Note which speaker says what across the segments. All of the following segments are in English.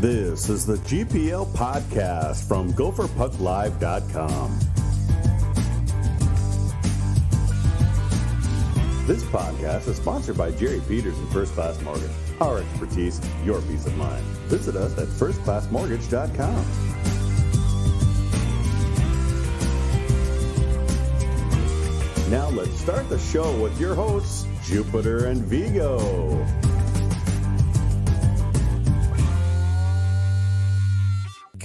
Speaker 1: This is the GPL podcast from gopherpucklive.com. This podcast is sponsored by Jerry Peters and First Class Mortgage. Our expertise, your peace of mind. Visit us at firstclassmortgage.com. Now let's start the show with your hosts, Jupiter and Vigo.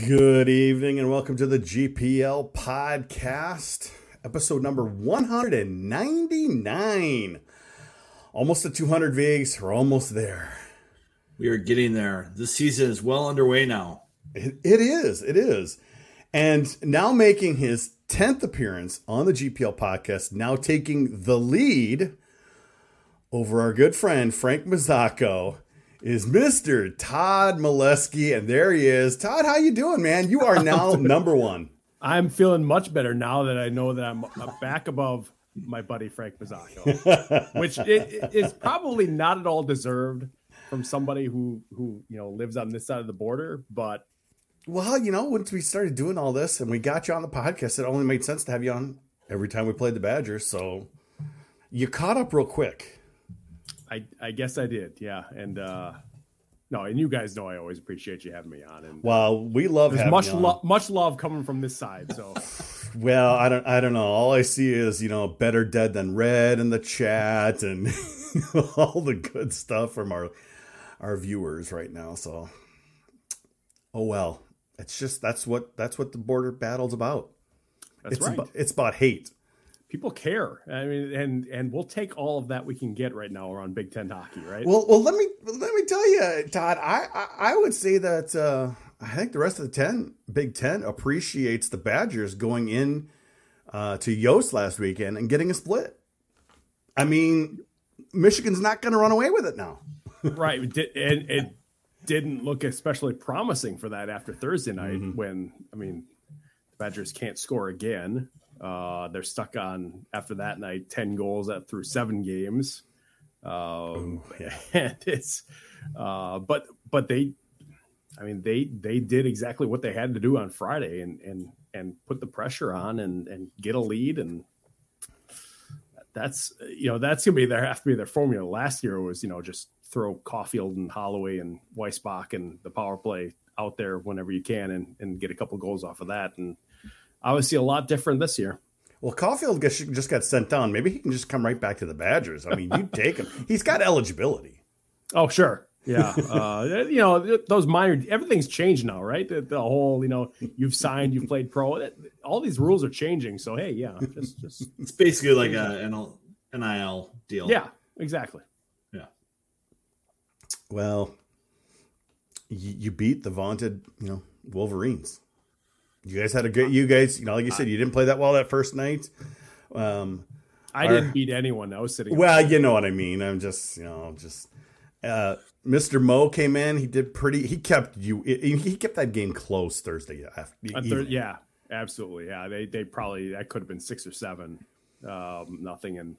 Speaker 1: Good evening and welcome to the GPL podcast, episode number 199. Almost to 200 Vigs. We're almost there.
Speaker 2: We are getting there. This season is well underway now.
Speaker 1: It, it is. It is. And now making his 10th appearance on the GPL podcast, now taking the lead over our good friend Frank Mazzocco is Mr. Todd Milewski, and there he is. Todd, how you doing, man? You are now number one.
Speaker 3: I'm feeling much better now that I know that I'm back above my buddy Frank Mazzocco, which is probably not at all deserved from somebody who who you know lives on this side of the border. But
Speaker 1: well, you know, once we started doing all this and we got you on the podcast, it only made sense to have you on every time we played the Badgers. So you caught up real quick.
Speaker 3: I I guess I did, yeah. And uh no, and you guys know I always appreciate you having me on. And
Speaker 1: well, we love having
Speaker 3: much love, much love coming from this side. So,
Speaker 1: well, I don't, I don't know. All I see is you know better dead than red in the chat and all the good stuff from our our viewers right now. So, oh well, it's just that's what that's what the border battle's about.
Speaker 3: That's
Speaker 1: it's
Speaker 3: right.
Speaker 1: About, it's about hate
Speaker 3: people care. I mean, and and we'll take all of that we can get right now around Big Ten hockey, right?
Speaker 1: Well, well, let me let me tell you, Todd. I I, I would say that uh, I think the rest of the ten Big Ten appreciates the Badgers going in uh, to Yost last weekend and getting a split. I mean, Michigan's not going to run away with it now,
Speaker 3: right? And it didn't look especially promising for that after Thursday night mm-hmm. when I mean. the Badgers can't score again. Uh, they're stuck on after that night ten goals at through seven games. Um, Ooh, yeah. and it's uh, but but they, I mean they they did exactly what they had to do on Friday and and and put the pressure on and and get a lead and that's you know that's gonna be their have to be their formula. Last year was you know just throw Caufield and Holloway and Weissbach and the power play out there whenever you can and, and get a couple goals off of that and obviously a lot different this year.
Speaker 1: Well, Caufield just got sent down. Maybe he can just come right back to the Badgers. I mean, you take him. He's got eligibility.
Speaker 3: Oh, sure. Yeah. Uh, you know, those minor, everything's changed now, right? The, the, whole, you know, you've signed, you've played pro. All these rules are changing. So, hey, yeah, just, just.
Speaker 2: It's basically like a, an NIL deal.
Speaker 3: Yeah, exactly.
Speaker 2: Yeah.
Speaker 1: Well, you, you beat the vaunted, you know, Wolverines. You guys had a good. You guys, you know, like you said, you didn't play that well that first night. Um,
Speaker 3: I our, didn't beat anyone. I was sitting.
Speaker 1: Well, you know what I mean. I'm just, you know, just. Uh, Mr. Moe came in. He did pretty. He kept you. He kept that game close Thursday.
Speaker 3: After, yeah, absolutely. Yeah, they they probably that could have been six or seven, um, nothing. And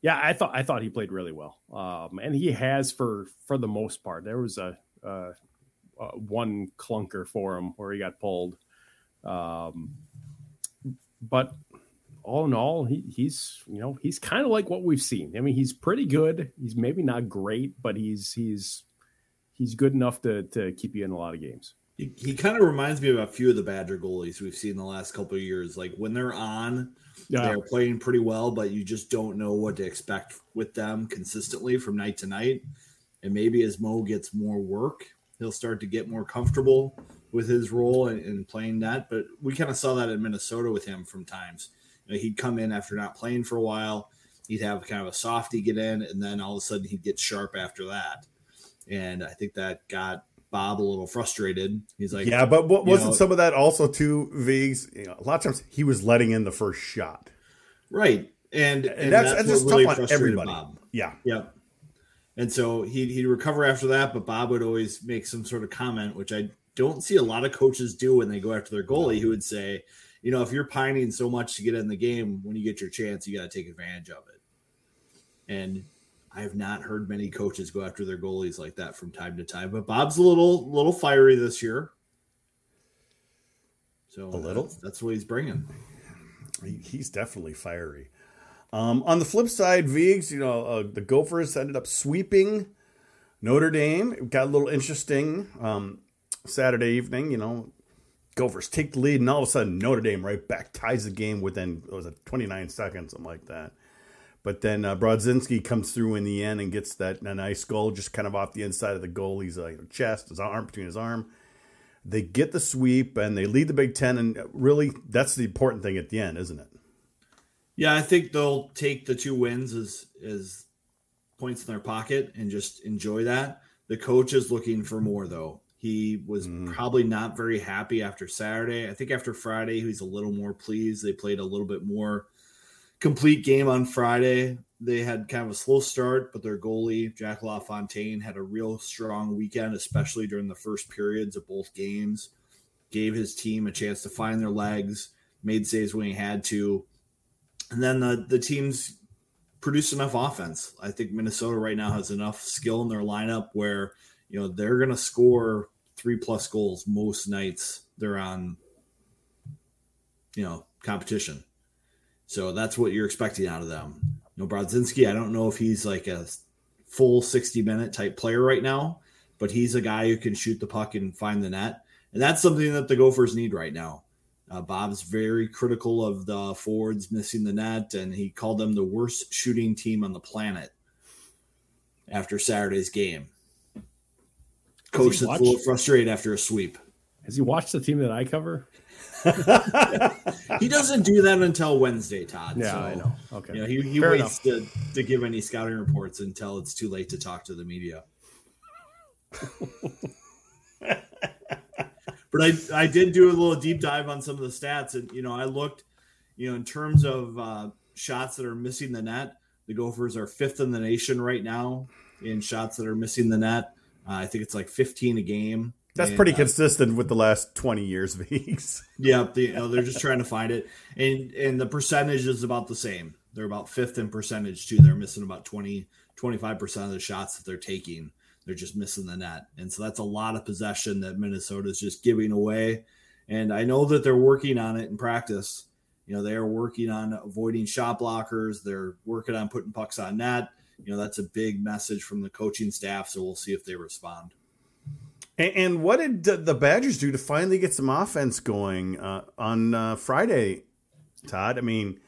Speaker 3: yeah, I thought I thought he played really well. Um, and he has for for the most part. There was a, a, a one clunker for him where he got pulled. Um, but all in all, he, he's you know he's kind of like what we've seen. I mean, he's pretty good. He's maybe not great, but he's he's he's good enough to to keep you in a lot of games.
Speaker 2: He, he kind of reminds me of a few of the Badger goalies we've seen the last couple of years. Like when they're on, yeah. they're playing pretty well, but you just don't know what to expect with them consistently from night to night. And maybe as Moe gets more work, he'll start to get more comfortable with his role in, in playing that. But we kind of saw that in Minnesota with him from times. You know, he'd come in after not playing for a while. He'd have kind of a softy get in, and then all of a sudden he'd get sharp after that. And I think that got Bob a little frustrated. He's like,
Speaker 1: "Yeah, but what, wasn't know, some of that also too, Vigs? You know, a lot of times he was letting in the first shot,
Speaker 2: right? And, and that's, that's, that's just really tough on everybody. Bob.
Speaker 1: Yeah,
Speaker 2: yep. And so he'd, he'd recover after that, but Bob would always make some sort of comment, which I don't see a lot of coaches do when they go after their goalie who would say, you know, if you're pining so much to get in the game, when you get your chance, you got to take advantage of it. And I have not heard many coaches go after their goalies like that from time to time. But Bob's a little little fiery this year. So
Speaker 1: a little.
Speaker 2: That's, that's what he's bringing.
Speaker 1: He's definitely fiery. Um, on the flip side, Vigs, you know, uh, the Gophers ended up sweeping Notre Dame. It got a little interesting um, Saturday evening. You know, Gophers take the lead, and all of a sudden Notre Dame right back ties the game within was it 29 seconds, something like that. But then uh, Brodzinski comes through in the end and gets that a nice goal just kind of off the inside of the goalie's uh, chest, his arm between his arm. They get the sweep and they lead the Big Ten, and really that's the important thing at the end, isn't it?
Speaker 2: Yeah, I think they'll take the two wins as as points in their pocket and just enjoy that. The coach is looking for more though. He was mm. probably not very happy after Saturday. I think after Friday, he's a little more pleased. They played a little bit more complete game on Friday. They had kind of a slow start, but their goalie, Jack LaFontaine, had a real strong weekend, especially during the first periods of both games. Gave his team a chance to find their legs, made saves when he had to. And then the, the teams produced enough offense. I think Minnesota right now has enough skill in their lineup where – you know they're going to score three plus goals most nights they're on you know competition. So that's what you're expecting out of them. You know brodzinski i don't know if he's like a full 60 minute type player right now but he's a guy who can shoot the puck and find the net. And that's something that the gophers need right now. Uh, bob's very critical of the forwards missing the net and he called them the worst shooting team on the planet after saturday's game coach that's watched, a little frustrated after a sweep.
Speaker 3: Has he watched the team that I cover?
Speaker 2: he doesn't do that until Wednesday, Todd.
Speaker 3: Yeah, so, I know. Okay.
Speaker 2: You know, he, he waits to, to give any scouting reports until it's too late to talk to the media. but I, I did do a little deep dive on some of the stats, and you know, I looked, you know, in terms of uh, shots that are missing the net, the Gophers are fifth in the nation right now in shots that are missing the net. Uh, I think it's like 15 a game.
Speaker 1: That's and, pretty uh, consistent with the last 20 years of Eagles.
Speaker 2: yeah, the, you know, they're just trying to find it. And and the percentage is about the same. They're about fifth in percentage too. They're missing about 20, 25% of the shots that they're taking. They're just missing the net. And so that's a lot of possession that Minnesota is just giving away. And I know that they're working on it in practice. You know, they are working on avoiding shot blockers. They're working on putting pucks on net you know that's a big message from the coaching staff. So we'll see if they respond.
Speaker 1: And, and what did the Badgers do to finally get some offense going uh, on uh, Friday, Todd? I mean,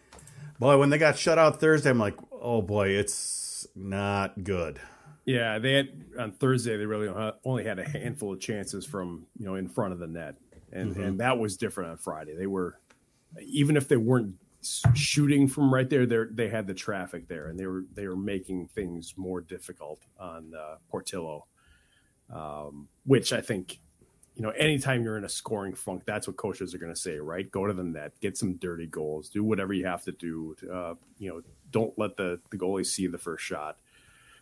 Speaker 1: boy, when they got shut out Thursday, I'm like, oh boy, it's not good.
Speaker 3: Yeah, they had on Thursday. They really only had a handful of chances from you know in front of the net, and mm-hmm. and that was different on Friday. They were even if they weren't shooting from right there, they they had the traffic there, and they were they were making things more difficult on uh, Portillo, um, which I think, you know, anytime you're in a scoring funk, that's what coaches are going to say, right? Go to the net, get some dirty goals, do whatever you have to do. To, uh, you know, don't let the the goalie see the first shot.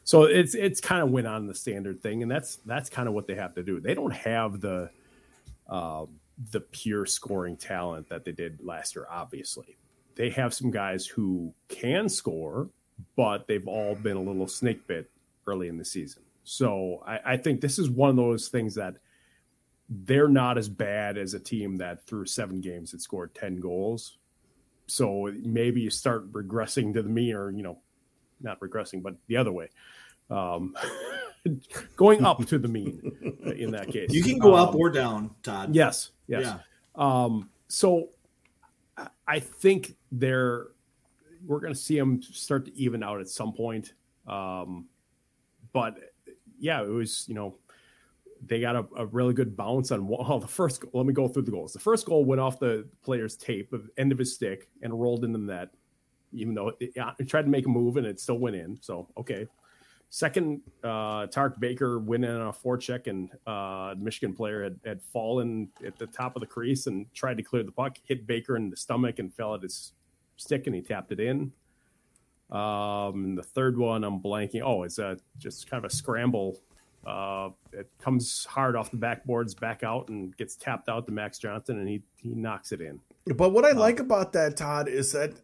Speaker 3: So it's it's kind of went on the standard thing, and that's that's kind of what they have to do. They don't have the uh, the pure scoring talent that they did last year, obviously they have some guys who can score, but they've all been a little snake bit early in the season. So I, I, think this is one of those things that they're not as bad as a team that through seven games had scored 10 goals. So maybe you start regressing to the mean or, you know, not regressing, but the other way. Um, going up to the mean in that case.
Speaker 2: You can go um, up or down, Todd.
Speaker 3: Yes. Yes. Yeah. Um, so I think they're we're going to see them start to even out at some point. Um, but yeah, it was you know they got a, a, really good bounce on well, the first. Let me go through the goals. The first goal went off the player's tape, of end of his stick, and rolled into the net. Even though it, it tried to make a move and it still went in. So okay, Second, uh, Tarek Baker went in on a forecheck, and uh, the Michigan player had, had fallen at the top of the crease and tried to clear the puck, hit Baker in the stomach, and fell at his stick, and he tapped it in. Um, the third one, I'm blanking. Oh, it's a, just kind of a scramble. Uh, it comes hard off the backboards, back out, and gets tapped out to Max Johnson, and he he knocks it in.
Speaker 1: But what I like about that, Todd, is that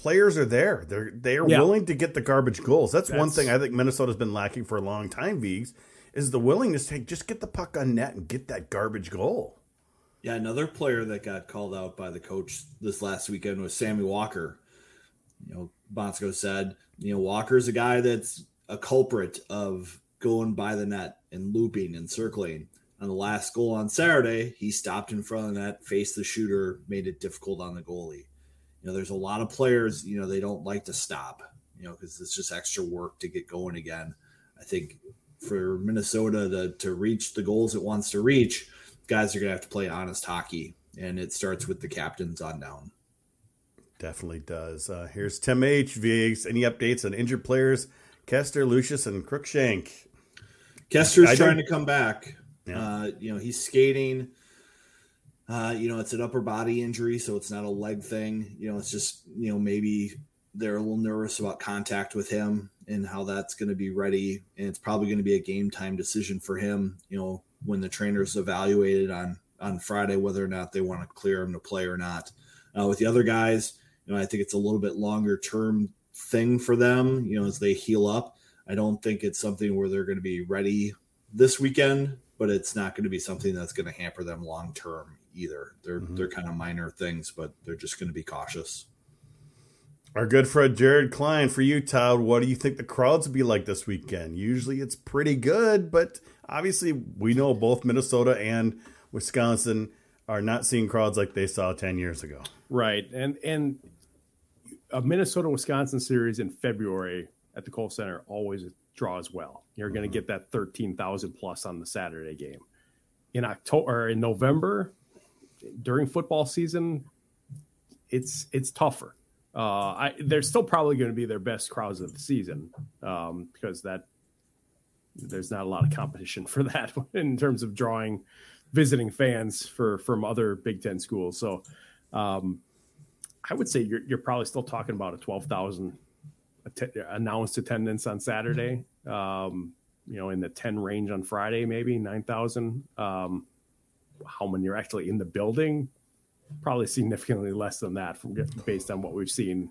Speaker 1: players are there. They're they are yeah. willing to get the garbage goals. That's, That's, one thing I think Minnesota's been lacking for a long time. Vigs is the willingness to just get the puck on net and get that garbage goal.
Speaker 2: Yeah, another player that got called out by the coach this last weekend was Sammy Walker. You know, Motzko said, you know, Walker's a guy that's a culprit of going by the net and looping and circling. On the last goal on Saturday, he stopped in front of the net, faced the shooter, made it difficult on the goalie. You know, there's a lot of players, you know, they don't like to stop, you know, because it's just extra work to get going again. I think for Minnesota to, to reach the goals it wants to reach, guys are going to have to play honest hockey, and it starts with the captains on down.
Speaker 1: Definitely does. Uh, here's Tim H. Vigs. Any updates on injured players? Koster, Lucius, and Cruikshank.
Speaker 2: Koster's trying to come back. Yeah. Uh, you know, he's skating. Uh, you know, it's an upper body injury, so it's not a leg thing. You know, it's just, you know, maybe they're a little nervous about contact with him and how that's going to be ready. And it's probably going to be a game time decision for him. You know, when the trainer's evaluated on on Friday whether or not they want to clear him to play or not. Uh, with the other guys, you know, I think it's a little bit longer term thing for them. You know, as they heal up, I don't think it's something where they're going to be ready this weekend, but it's not going to be something that's going to hamper them long term either. They're mm-hmm. they're kind of minor things, but they're just going to be cautious.
Speaker 1: Our good friend Jared Klein for you, Todd. What do you think the crowds will be like this weekend? Usually it's pretty good, but obviously we know both Minnesota and Wisconsin are not seeing crowds like they saw 10 years ago.
Speaker 3: Right. And and a Minnesota Wisconsin series in February at the Kohl Center always draws well. You're going to get that 13,000 plus on the Saturday game. In October or in November during football season, it's it's tougher uh, I, they're still probably going to be their best crowds of the season um, because that there's not a lot of competition for that in terms of drawing visiting fans for from other Big Ten schools. So um, I would say you're, you're probably still talking about a twelve thousand att- announced attendance on Saturday. Um, you know, in the ten range on Friday, maybe nine thousand. Um, how many are actually in the building? probably significantly less than that from based on what we've seen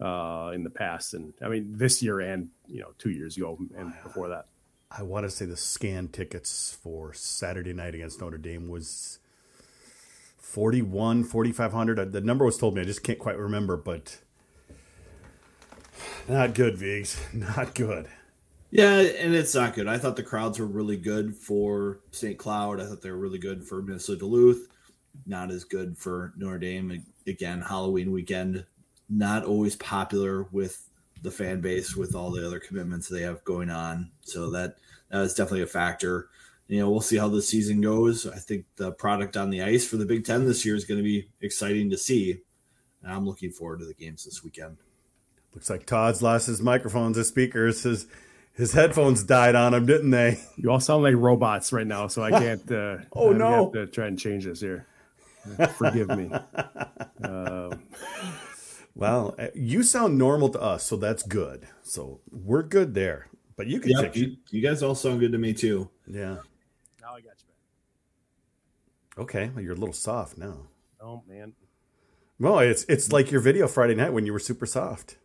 Speaker 3: uh, in the past. And I mean, this year and you know, two years ago and before that.
Speaker 1: I want to say the scan tickets for Saturday night against Notre Dame was 41, 4,500. The number was told me. I just can't quite remember, but not good, Vigs. Not good.
Speaker 2: Yeah, and it's not good. I thought the crowds were really good for St. Cloud. I thought they were really good for Minnesota Duluth not as good for Notre Dame. Again, Halloween weekend, not always popular with the fan base with all the other commitments they have going on. So that that is definitely a factor. You know, we'll see how the season goes. I think the product on the ice for the Big Ten this year is going to be exciting to see. And I'm looking forward to the games this weekend.
Speaker 1: Looks like Todd's lost his microphones, his speakers, his his headphones died on him, didn't they?
Speaker 3: You all sound like robots right now, so I can't. Uh,
Speaker 1: oh
Speaker 3: I
Speaker 1: no!
Speaker 3: Have to try and change this here. Forgive me.
Speaker 1: Um, well, uh, you sound normal to us, so that's good. So we're good there. But you can
Speaker 2: yep, you, you, guys all sound good to me too.
Speaker 1: Yeah.
Speaker 3: Now I got you
Speaker 1: back. Okay, well, you're a little soft now.
Speaker 3: Oh man.
Speaker 1: Well, it's it's like your video Friday night when you were super soft.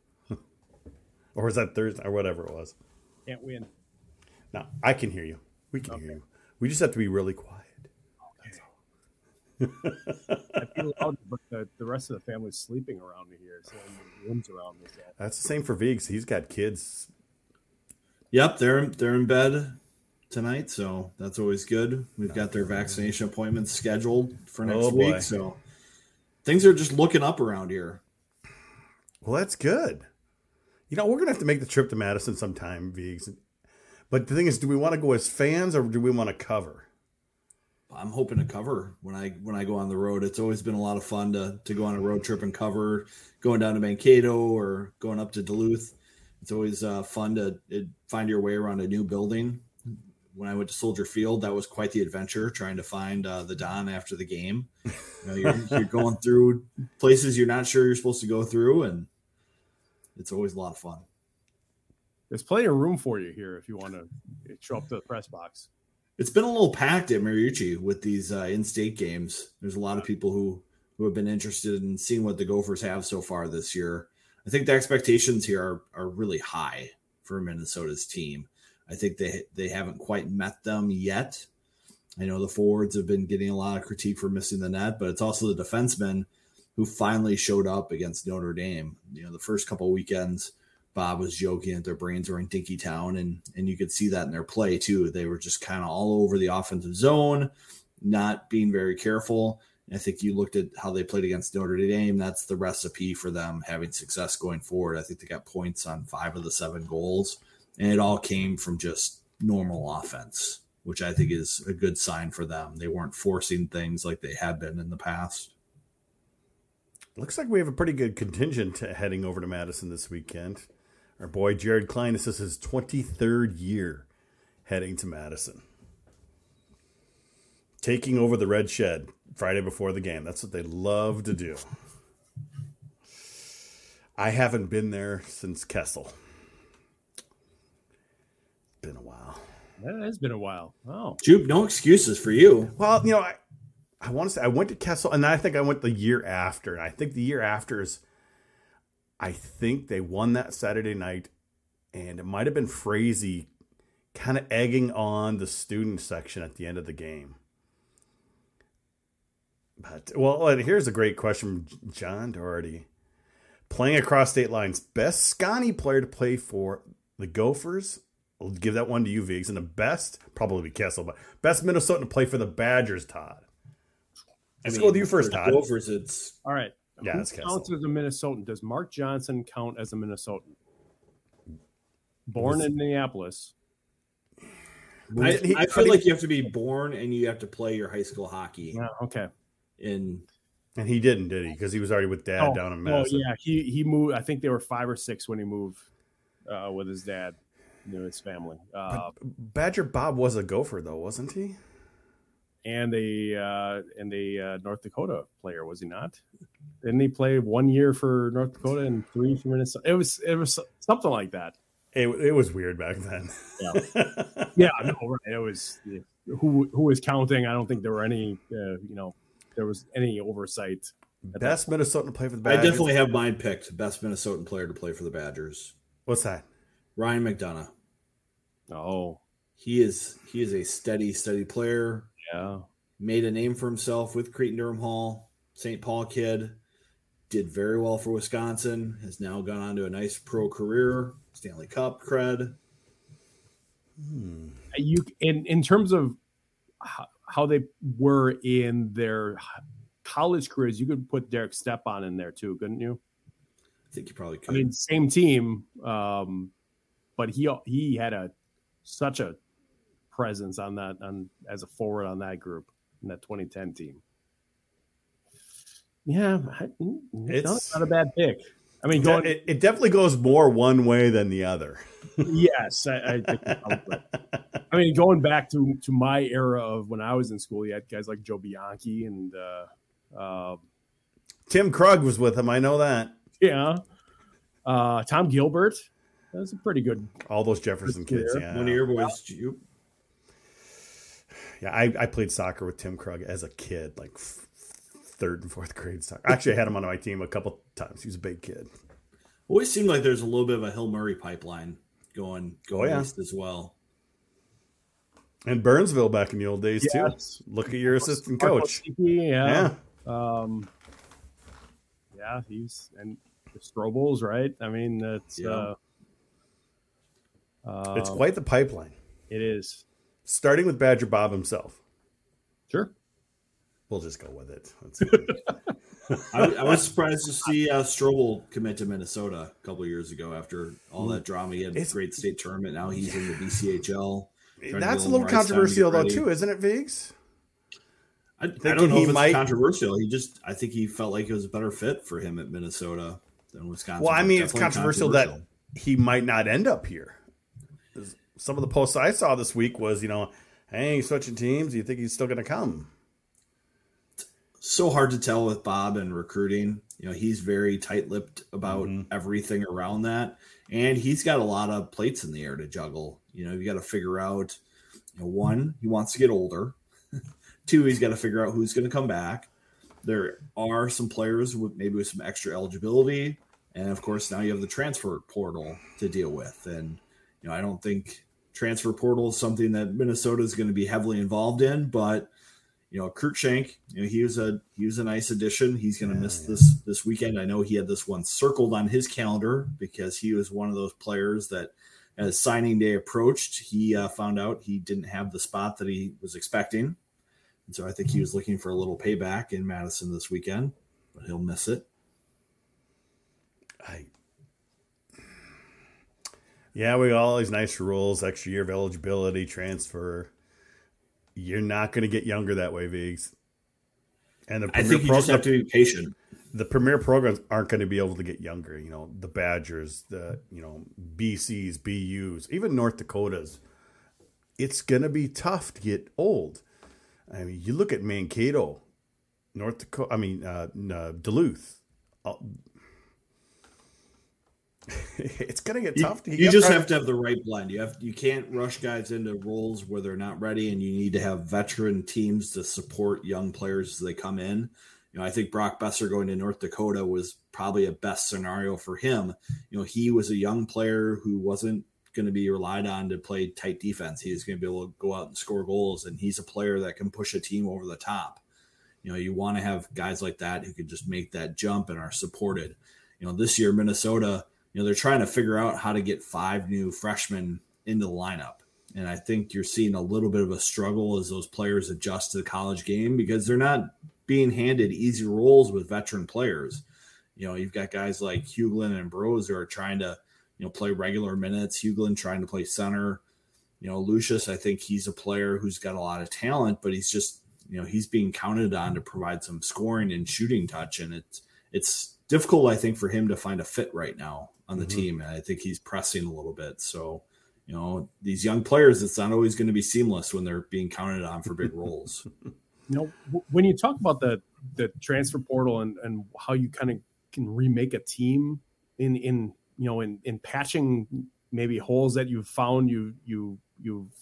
Speaker 1: or was that Thursday or whatever it was?
Speaker 3: Can't win.
Speaker 1: No, I can hear you. We can okay. hear you. We just have to be really quiet.
Speaker 3: I feel loud, but the, the rest of the family's sleeping around me here, so the rooms around me.
Speaker 1: That's the same for Vigs. He's got kids.
Speaker 2: Yep, they're they're in bed tonight, so that's always good. We've got their vaccination appointments scheduled for next oh, week, so things are just looking up around here.
Speaker 1: Well, that's good. You know, we're gonna have to make the trip to Madison sometime, Vigs. But the thing is, do we want to go as fans or do we want to cover?
Speaker 2: I'm hoping to cover when I when I go on the road. It's always been a lot of fun to to go on a road trip and cover, going down to Mankato or going up to Duluth. It's always uh, fun to it, find your way around a new building. When I went to Soldier Field, that was quite the adventure trying to find uh, the Don after the game. You know, you're, you're going through places you're not sure you're supposed to go through, and it's always a lot of fun.
Speaker 3: There's plenty of room for you here if you want to show up to the press box
Speaker 2: it's been a little packed at Mariucci with these uh, in-state games. There's a lot of people who who have been interested in seeing what the Gophers have so far this year. I think the expectations here are, are really high for Minnesota's team. I think they they haven't quite met them yet. I know the forwards have been getting a lot of critique for missing the net, but it's also the defensemen who finally showed up against Notre Dame. You know, the first couple weekends, Bob was joking that their brains were in Dinkytown, and and you could see that in their play too. They were just kind of all over the offensive zone, not being very careful. I think you looked at how they played against Notre Dame. That's the recipe for them having success going forward. I think they got points on five of the seven goals, and it all came from just normal offense, which I think is a good sign for them. They weren't forcing things like they had been in the past.
Speaker 1: Looks like we have a pretty good contingent heading over to Madison this weekend. Our boy Jared Klein, this is his 23rd year heading to Madison. Taking over the Red Shed Friday before the game. That's what they love to do. I haven't been there since Kessel. Been a while.
Speaker 3: That has been a while. Oh,
Speaker 2: Jupe, no excuses for you.
Speaker 1: Well, you know, I, I want to say I went to Kessel, and I think I went the year after. And I think the year after is, I think they won that Saturday night, and it might have been Frazee kind of egging on the student section at the end of the game. But well, here's a great question from John Doherty. Playing across state lines, best Scotty player to play for the Gophers. I'll give that one to you, Viggs. And the best, probably be Kessel, but best Minnesotan to play for the Badgers, Todd. Let's I mean, go with you first, Todd.
Speaker 2: Gophers, it's
Speaker 3: all right.
Speaker 1: Yeah,
Speaker 3: Who
Speaker 1: it's
Speaker 3: counts as a Minnesotan. Does Mark Johnson count as a Minnesotan? Born in Minneapolis.
Speaker 2: I, I, feel like you have to be born and you have to play your high school hockey.
Speaker 3: Yeah, okay
Speaker 2: in
Speaker 1: and he didn't, did he? Because he was already with dad oh, down in Madison.
Speaker 3: Oh yeah, he he moved. I think they were five or six when he moved uh, with his dad, you know, his family. Uh,
Speaker 1: Badger Bob was a Gopher though, wasn't he?
Speaker 3: And a uh, and a uh, North Dakota player was he not? Didn't he play one year for North Dakota and three for Minnesota? It was it was something like that.
Speaker 1: It, it was weird back then.
Speaker 3: Yeah, yeah, no, right. It was who who was counting. I don't think there were any, uh, you know, there was any oversight.
Speaker 1: Best Minnesotan to play for the Badgers.
Speaker 2: I definitely have mine picked. Best Minnesotan player to play for the Badgers.
Speaker 1: What's that?
Speaker 2: Ryan McDonagh.
Speaker 3: Oh,
Speaker 2: he is he is a steady, steady player.
Speaker 3: Yeah,
Speaker 2: made a name for himself with Cretin-Derham Hall, St. Paul kid. Did very well for Wisconsin. Has now gone on to a nice pro career, Stanley Cup cred.
Speaker 3: Hmm. You in in terms of how they were in their college careers, you could put Derek Stepan in there too, couldn't you?
Speaker 2: I think you probably could.
Speaker 3: I mean, same team, um, but he he had a such a presence on that on as a forward on that group in that 2010 team. Yeah, it's not, not a bad pick. I mean,
Speaker 1: going, it, it, definitely goes more one way than the other.
Speaker 3: yes, I, I. I mean, going back to to my era of when I was in school, you had guys like Joe Bianchi and uh, uh,
Speaker 1: Tim Krug was with him. I know that.
Speaker 3: Yeah, uh, Tom Gilbert. That's a pretty good.
Speaker 1: All those Jefferson kids. Yeah,
Speaker 2: one of your boys. You.
Speaker 1: Yeah, I, I played soccer with Tim Krug as a kid, like third and fourth grade soccer. Actually, I had him on my team a couple times. He was a big kid.
Speaker 2: Always seemed like there's a little bit of a Hill Murray pipeline going going oh, yeah. east as well.
Speaker 1: And Burnsville back in the old days yes. too. Look at your assistant coach.
Speaker 3: Yeah. Yeah. Um, yeah, he's and the Strobels, right? I mean, that's yeah. uh,
Speaker 1: uh, it's quite the pipeline.
Speaker 3: It is.
Speaker 1: Starting with Badger Bob himself.
Speaker 3: Sure.
Speaker 1: We'll just go with it.
Speaker 2: I, I, was surprised to see uh, Strobel commit to Minnesota a couple years ago after all that drama. He had a great state tournament. Now he's in the BCHL.
Speaker 1: That's a little controversial though, too, isn't it, Viggs?
Speaker 2: I, I don't know he if it's might... controversial. He just, I think he felt like it was a better fit for him at Minnesota than Wisconsin.
Speaker 1: Well, I mean, it's controversial, controversial that he might not end up here. Some of the posts I saw this week was, you know, hey, switching teams. Do you think he's still going to come?
Speaker 2: so hard to tell with Bob and recruiting. You know, he's very tight-lipped about mm-hmm. everything around that, and he's got a lot of plates in the air to juggle. You know, you got to figure out. You know, one, he wants to get older. Two, he's got to figure out who's going to come back. There are some players with maybe with some extra eligibility, And of course, now you have the transfer portal to deal with. And, you know, I don't think transfer portal is something that Minnesota is going to be heavily involved in, but you know, Cruikshank, you know, he was a he was a nice addition. He's going to yeah, miss yeah. this this weekend. I know he had this one circled on his calendar because he was one of those players that, as signing day approached, he uh, found out he didn't have the spot that he was expecting, and so I think he was looking for a little payback in Madison this weekend, but he'll miss it.
Speaker 1: I yeah, we got all these nice rules, extra year of eligibility, transfer you're not going to get younger that way, Vigs.
Speaker 2: And the I think you pro- just have to be patient.
Speaker 1: The premier programs aren't going to be able to get younger. You know, the Badgers, the you know BCs, BUs, even North Dakotas. It's going to be tough to get old. I mean, you look at Mankato, North Dakota. I mean, uh, uh Duluth. It's gonna get tough.
Speaker 2: You, you just have to have the right blend. You have you can't rush guys into roles where they're not ready, and you need to have veteran teams to support young players as they come in. You know, I think Brock Boeser going to North Dakota was probably a best scenario for him. You know, he was a young player who wasn't going to be relied on to play tight defense. He's going to be able to go out and score goals, and he's a player that can push a team over the top. You know, you want to have guys like that who can just make that jump and are supported. You know, this year Minnesota you know, they're trying to figure out how to get five new freshmen into the lineup. And I think you're seeing a little bit of a struggle as those players adjust to the college game because they're not being handed easy roles with veteran players. You know, you've got guys like Huglen and Broz who are trying to, you know, play regular minutes. Huglen trying to play center. You know, Lucius, I think he's a player who's got a lot of talent, but he's just, you know, he's being counted on to provide some scoring and shooting touch. And it's it's difficult, I think, for him to find a fit right now on the mm-hmm. team. And I think he's pressing a little bit. So, you know, these young players, it's not always going to be seamless when they're being counted on for big roles.
Speaker 3: You know, when you talk about the the transfer portal and, and how you kind of can remake a team in in you know in in patching maybe holes that you've found you you you've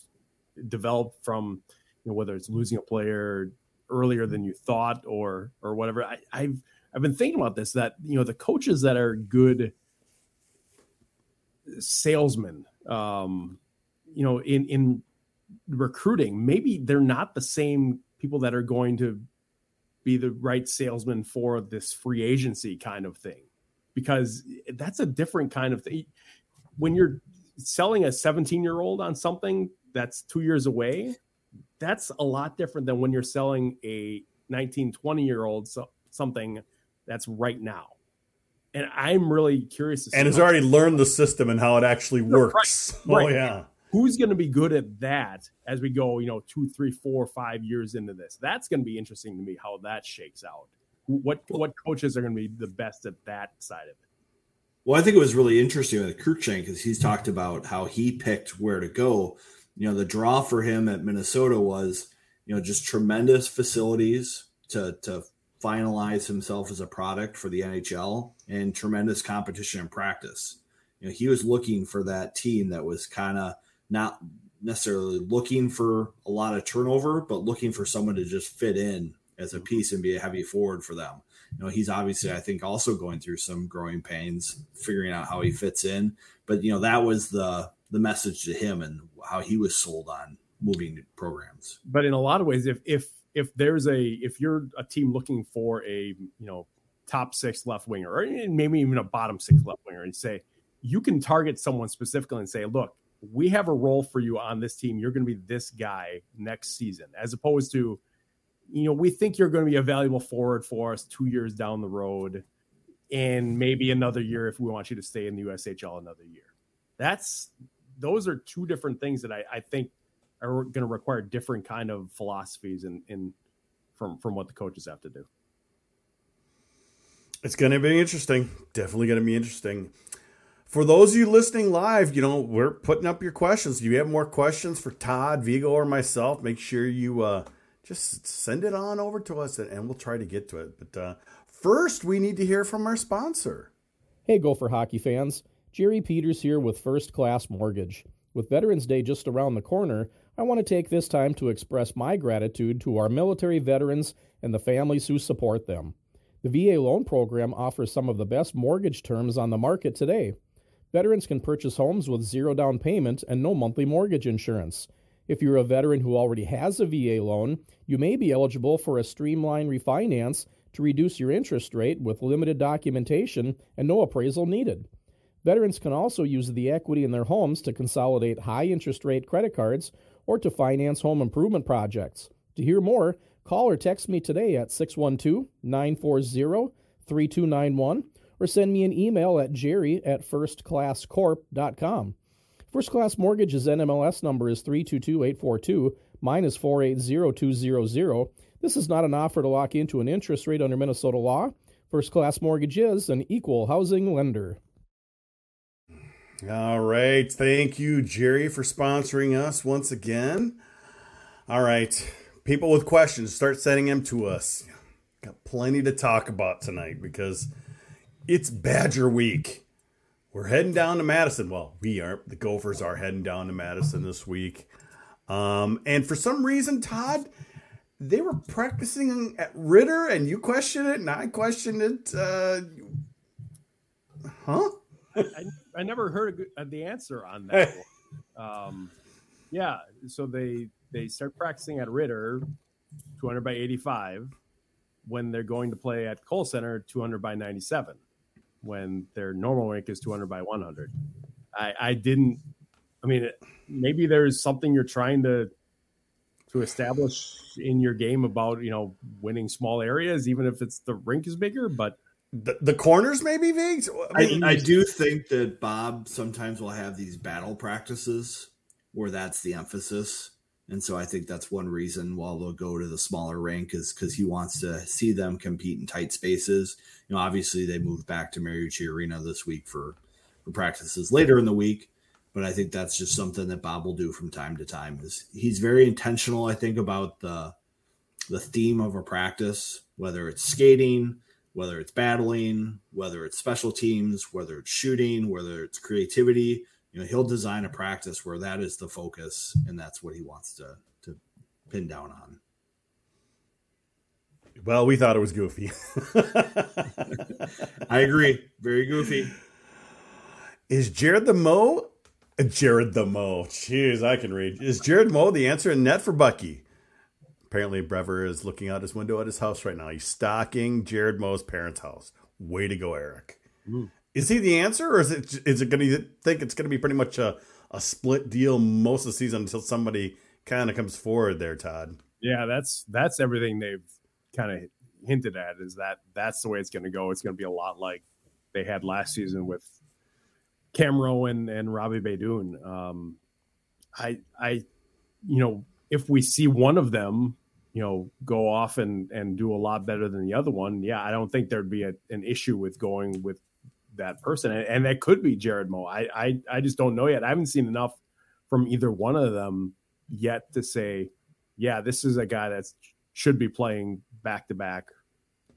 Speaker 3: developed from you know whether it's losing a player earlier than you thought or or whatever I, I've I've been thinking about this that you know the coaches that are good salesmen, um, you know, in in recruiting, maybe they're not the same people that are going to be the right salesman for this free agency kind of thing, because that's a different kind of thing. When you're selling a 17 year old on something that's two years away, that's a lot different than when you're selling a 19, 20 year old so, something that's right now and I'm really curious.
Speaker 1: and has already learned the system and how it actually works. Right, oh right. yeah.
Speaker 3: Who's going to be good at that as we go, you know, two, three, four, five years into this? That's going to be interesting to me how that shakes out. What what coaches are going to be the best at that side of it?
Speaker 2: Well, I think it was really interesting with Cruikshank because he's talked about how he picked where to go. You know, the draw for him at Minnesota was, you know, just tremendous facilities to to finalize himself as a product for the NHL and tremendous competition in practice. You know, he was looking for that team that was kind of not necessarily looking for a lot of turnover, but looking for someone to just fit in as a mm-hmm. piece and be a heavy forward for them. You know, he's obviously, I think, also going through some growing pains, figuring out how he fits in. But you know, that was the the message to him and how he was sold on moving programs.
Speaker 3: But in a lot of ways, if if if there's a if you're a team looking for a you know top six left winger or maybe even a bottom six left winger and say you can target someone specifically and say look we have a role for you on this team. You're going to be this guy next season as opposed to you know we think you're going to be a valuable forward for us two years down the road and maybe another year if we want you to stay in the USHL another year. That's those are two different things that I, I think are going to require different kind of philosophies in, in from from what the coaches have to do.
Speaker 1: It's going to be interesting. Definitely going to be interesting. For those of you listening live, you know, we're putting up your questions. If you have more questions for Todd, Vigo, or myself, make sure you uh, just send it on over to us and we'll try to get to it. But uh, first, we need to hear from our sponsor.
Speaker 4: Hey, Gopher hockey fans. Jerry Peters here with First Class Mortgage. With Veterans Day just around the corner, I want to take this time to express my gratitude to our military veterans and the families who support them. The VA loan program offers some of the best mortgage terms on the market today. Veterans can purchase homes with zero down payment and no monthly mortgage insurance. If you're a veteran who already has a VA loan, you may be eligible for a streamlined refinance to reduce your interest rate with limited documentation and no appraisal needed. Veterans can also use the equity in their homes to consolidate high interest rate credit cards or to finance home improvement projects. To hear more, call or text me today at 612 940 3291 or send me an email at jerry at firstclasscorp.com. First Class Mortgage's NMLS number is 322842, mine is 480200. This is not an offer to lock into an interest rate under Minnesota law. First Class Mortgage is an equal housing lender.
Speaker 1: All right. Thank you, Jerry, for sponsoring us once again. All right. People with questions, start sending them to us. Got plenty to talk about tonight because it's Badger Week. We're heading down to Madison. Well, we are. The Gophers are heading down to Madison this week. Um, and for some reason, Todd, they were practicing at Ritter, and you questioned it, and I questioned it. Uh, huh?
Speaker 3: I, I never heard the answer on that. um, yeah, so they they start practicing at Ritter, 200 by 85, when they're going to play at Kohl Center, 200 by 97, when their normal rank is 200 by 100. I, I didn't. I mean, maybe there's something you're trying to to establish in your game about you know winning small areas, even if it's the rink is bigger, but
Speaker 1: the, the corners maybe Vigs?
Speaker 2: I, mean, I, I, do think that Bob sometimes will have these battle practices where that's the emphasis. And so I think that's one reason why they'll go to the smaller rink is because he wants to see them compete in tight spaces. You know, obviously they moved back to Mariucci Arena this week for, for practices later in the week, but I think that's just something that Bob will do from time to time. Is he's very intentional, I think, about the the theme of a practice, whether it's skating, whether it's battling, whether it's special teams, whether it's shooting, whether it's creativity. You know, he'll design a practice where that is the focus, and that's what he wants to to pin down on.
Speaker 1: Well, we thought it was goofy.
Speaker 2: I agree. Very goofy.
Speaker 1: Is Jared the Mo? Jared the Mo. Jeez, I can read. Is Jared Moe the answer in net for Bucky? Apparently, Brever is looking out his window at his house right now. He's stalking Jared Moe's parents' house. Way to go, Eric. Ooh. Is he the answer, or is it is it going to think it's going to be pretty much a, a split deal most of the season until somebody kind of comes forward there, Todd?
Speaker 3: Yeah, that's that's everything they've kind of hinted at is that that's the way it's going to go. It's going to be a lot like they had last season with Cam Rowe and and Robbie Beydoun. Um, I I you know if we see one of them you know go off and and do a lot better than the other one yeah i don't think there'd be a, an issue with going with that person. And, and, that could be jared moe I, I i just don't know yet. I haven't seen enough from either one of them yet to say yeah this is a guy that should be playing back to back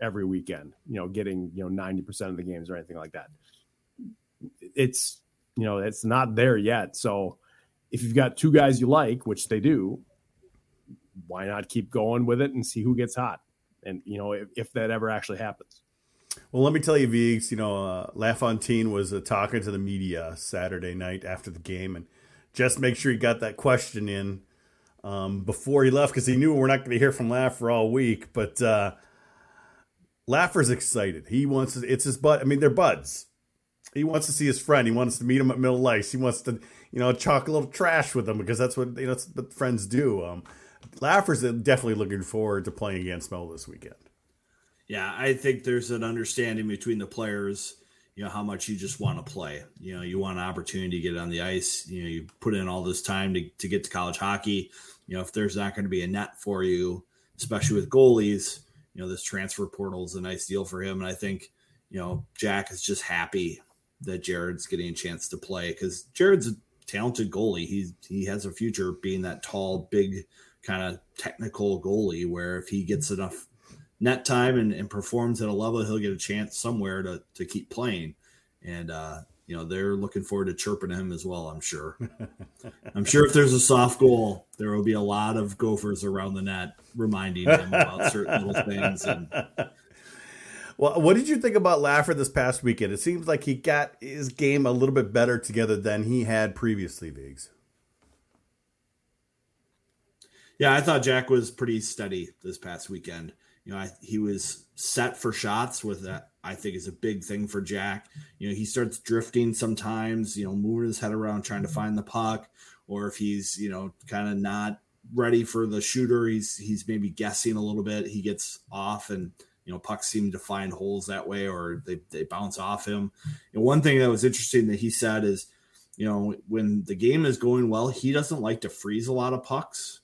Speaker 3: every weekend you know getting you know 90% of the games or anything like that. It's you know it's not there yet. So if you've got two guys you like which they do why not keep going with it and see who gets hot? And you know, if, if that ever actually happens.
Speaker 1: Well, let me tell you, Viggs. You know, uh, Lafontaine was uh, talking to the media Saturday night after the game, and just make sure he got that question in um, before he left because he knew we're not going to hear from Laugh for all week. But uh, Laffer's excited. He wants to, it's his bud. I mean, they're buds. He wants to see his friend. He wants to meet him at Middle Ice. He wants to, you know, chalk a little trash with him because that's what you know. That's what friends do. Um, Laughers definitely looking forward to playing against Mel this weekend.
Speaker 2: Yeah, I think there's an understanding between the players, you know, how much you just want to play. You know, you want an opportunity to get on the ice. You know, you put in all this time to, to get to college hockey. You know, if there's not going to be a net for you, especially with goalies, you know, this transfer portal is a nice deal for him. And I think, you know, Jack is just happy that Jared's getting a chance to play because Jared's a talented goalie. He's he has a future being that tall, big kind of technical goalie where if he gets enough net time and, and, performs at a level, he'll get a chance somewhere to, to keep playing. And, uh, you know, they're looking forward to chirping him as well, I'm sure. I'm sure if there's a soft goal, there will be a lot of gophers around the net reminding him about certain little things. And...
Speaker 1: Well, what did you think about Laffer this past weekend? It seems like he got his game a little bit better together than he had previously, Viggs.
Speaker 2: Yeah, I thought Jack was pretty steady this past weekend. You know, I, he was set for shots with that. I think is a big thing for Jack. You know, he starts drifting sometimes. You know, moving his head around trying to mm-hmm. find the puck, or if he's you know kind of not ready for the shooter, he's he's maybe guessing a little bit. He gets off and you know pucks seem to find holes that way or they, they bounce off him and one thing that was interesting that he said is you know when the game is going well he doesn't like to freeze a lot of pucks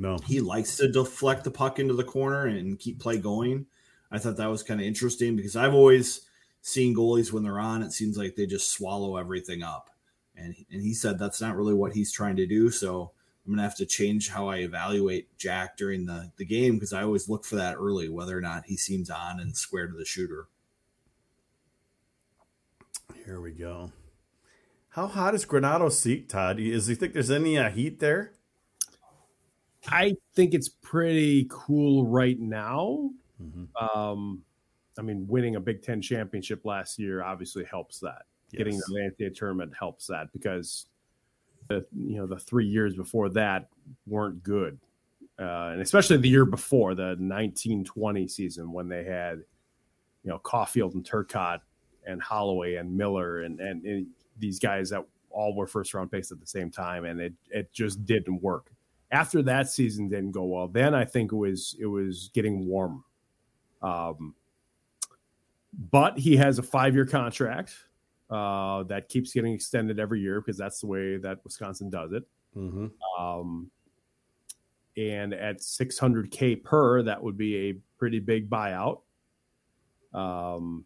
Speaker 1: no.
Speaker 2: He likes to deflect the puck into the corner and keep play going. I thought that was kind of interesting because I've always seen goalies when they're on, it seems like they just swallow everything up. And, and he said that's not really what he's trying to do. So I'm going to have to change how I evaluate Jack during the, the game because I always look for that early, whether or not he seems on and square to the shooter.
Speaker 1: Here we go. How hot is Granato seat, Todd? Is he think there's any uh, heat there?
Speaker 3: I think it's pretty cool right now. Mm-hmm. Um, I mean, winning a Big Ten championship last year obviously helps that. Yes. Getting the NCAA tournament helps that because the you know the three years before that weren't good, uh, and especially the year before the 1920 season when they had you know Caufield and Turcotte and Holloway and Miller and, and, and these guys that all were first round picks at the same time, and it it just didn't work after that season didn't go well, then I think it was it was getting warm. Um, but he has a five year contract uh, that keeps getting extended every year because that's the way that Wisconsin does it. Mm-hmm. Um, and at 600k per, that would be a pretty big buyout. Um,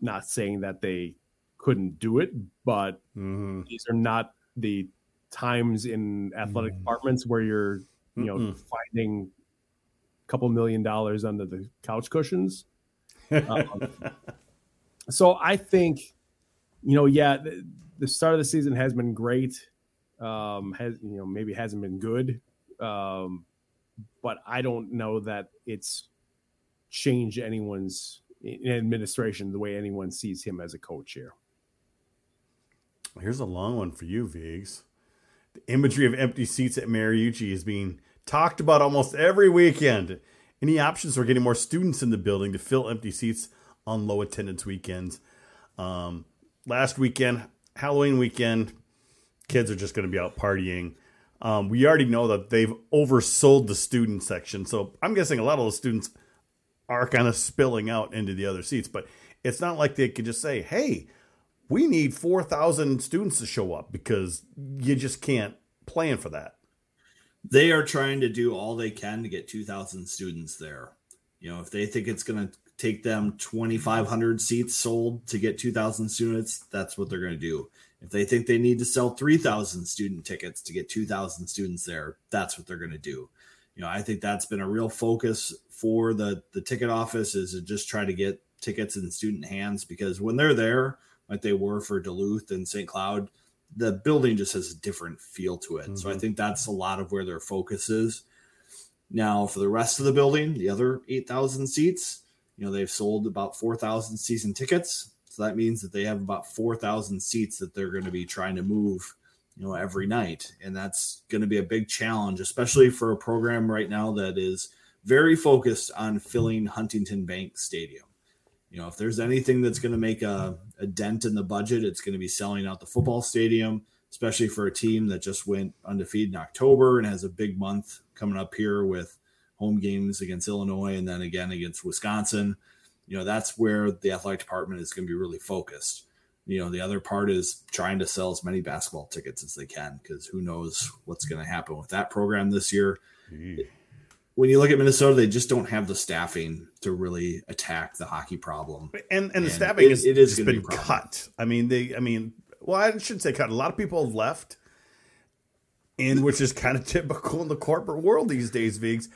Speaker 3: not saying that they couldn't do it, but mm-hmm. these are not the times in athletic mm. departments where you're you know Mm-mm. finding a couple million dollars under the couch cushions um, so i think you know yeah the, the, start of the season has been great um has you know maybe hasn't been good um but i don't know that it's changed anyone's administration the way anyone sees him as a coach here
Speaker 1: Here's a long one for you, Vigs. The imagery of empty seats at Mariucci is being talked about almost every weekend. Any options for getting more students in the building to fill empty seats on low attendance weekends? Um, last weekend, Halloween weekend, kids are just going to be out partying. Um, we already know that they've oversold the student section, so I'm guessing a lot of those students are kind of spilling out into the other seats. But it's not like they could just say, "Hey, we need 4,000 students to show up because you just can't plan for that.
Speaker 2: They are trying to do all they can to get 2,000 students there. You know, if they think it's going to take them 2,500 seats sold to get 2,000 students, that's what they're going to do. If they think they need to sell 3,000 student tickets to get 2,000 students there, that's what they're going to do. You know, I think that's been a real focus for the the ticket office is to just try to get tickets in student hands because when they're there, like they were for Duluth and St. Cloud, the building just has a different feel to it. Mm-hmm. So I mm-hmm. think that's a lot of where their focus is. Now, for the rest of the building, the other 8,000 seats, you know, they've sold about 4,000 season tickets. So that means that they have about 4,000 seats that they're going to be trying to move, you know, every night. And that's going to be a big challenge, especially for a program right now that is very focused on filling Huntington Bank Stadium you know, if there's anything that's going to make a, a dent in the budget, it's going to be selling out the football stadium, especially for a team that just went undefeated in October and has a big month coming up here with home games against Illinois and then again against Wisconsin. You know, that's where the athletic department is going to be really focused. You know, the other part is trying to sell as many basketball tickets as they can because who knows what's going to happen with that program this year mm. When you look at Minnesota, they just don't have the staffing to really attack the hockey problem.
Speaker 1: And and, and the staffing is it, is, it is been be cut. I mean, they. I mean, well, I shouldn't say cut. A lot of people have left, and which is kind of typical in the corporate world these days. Vigs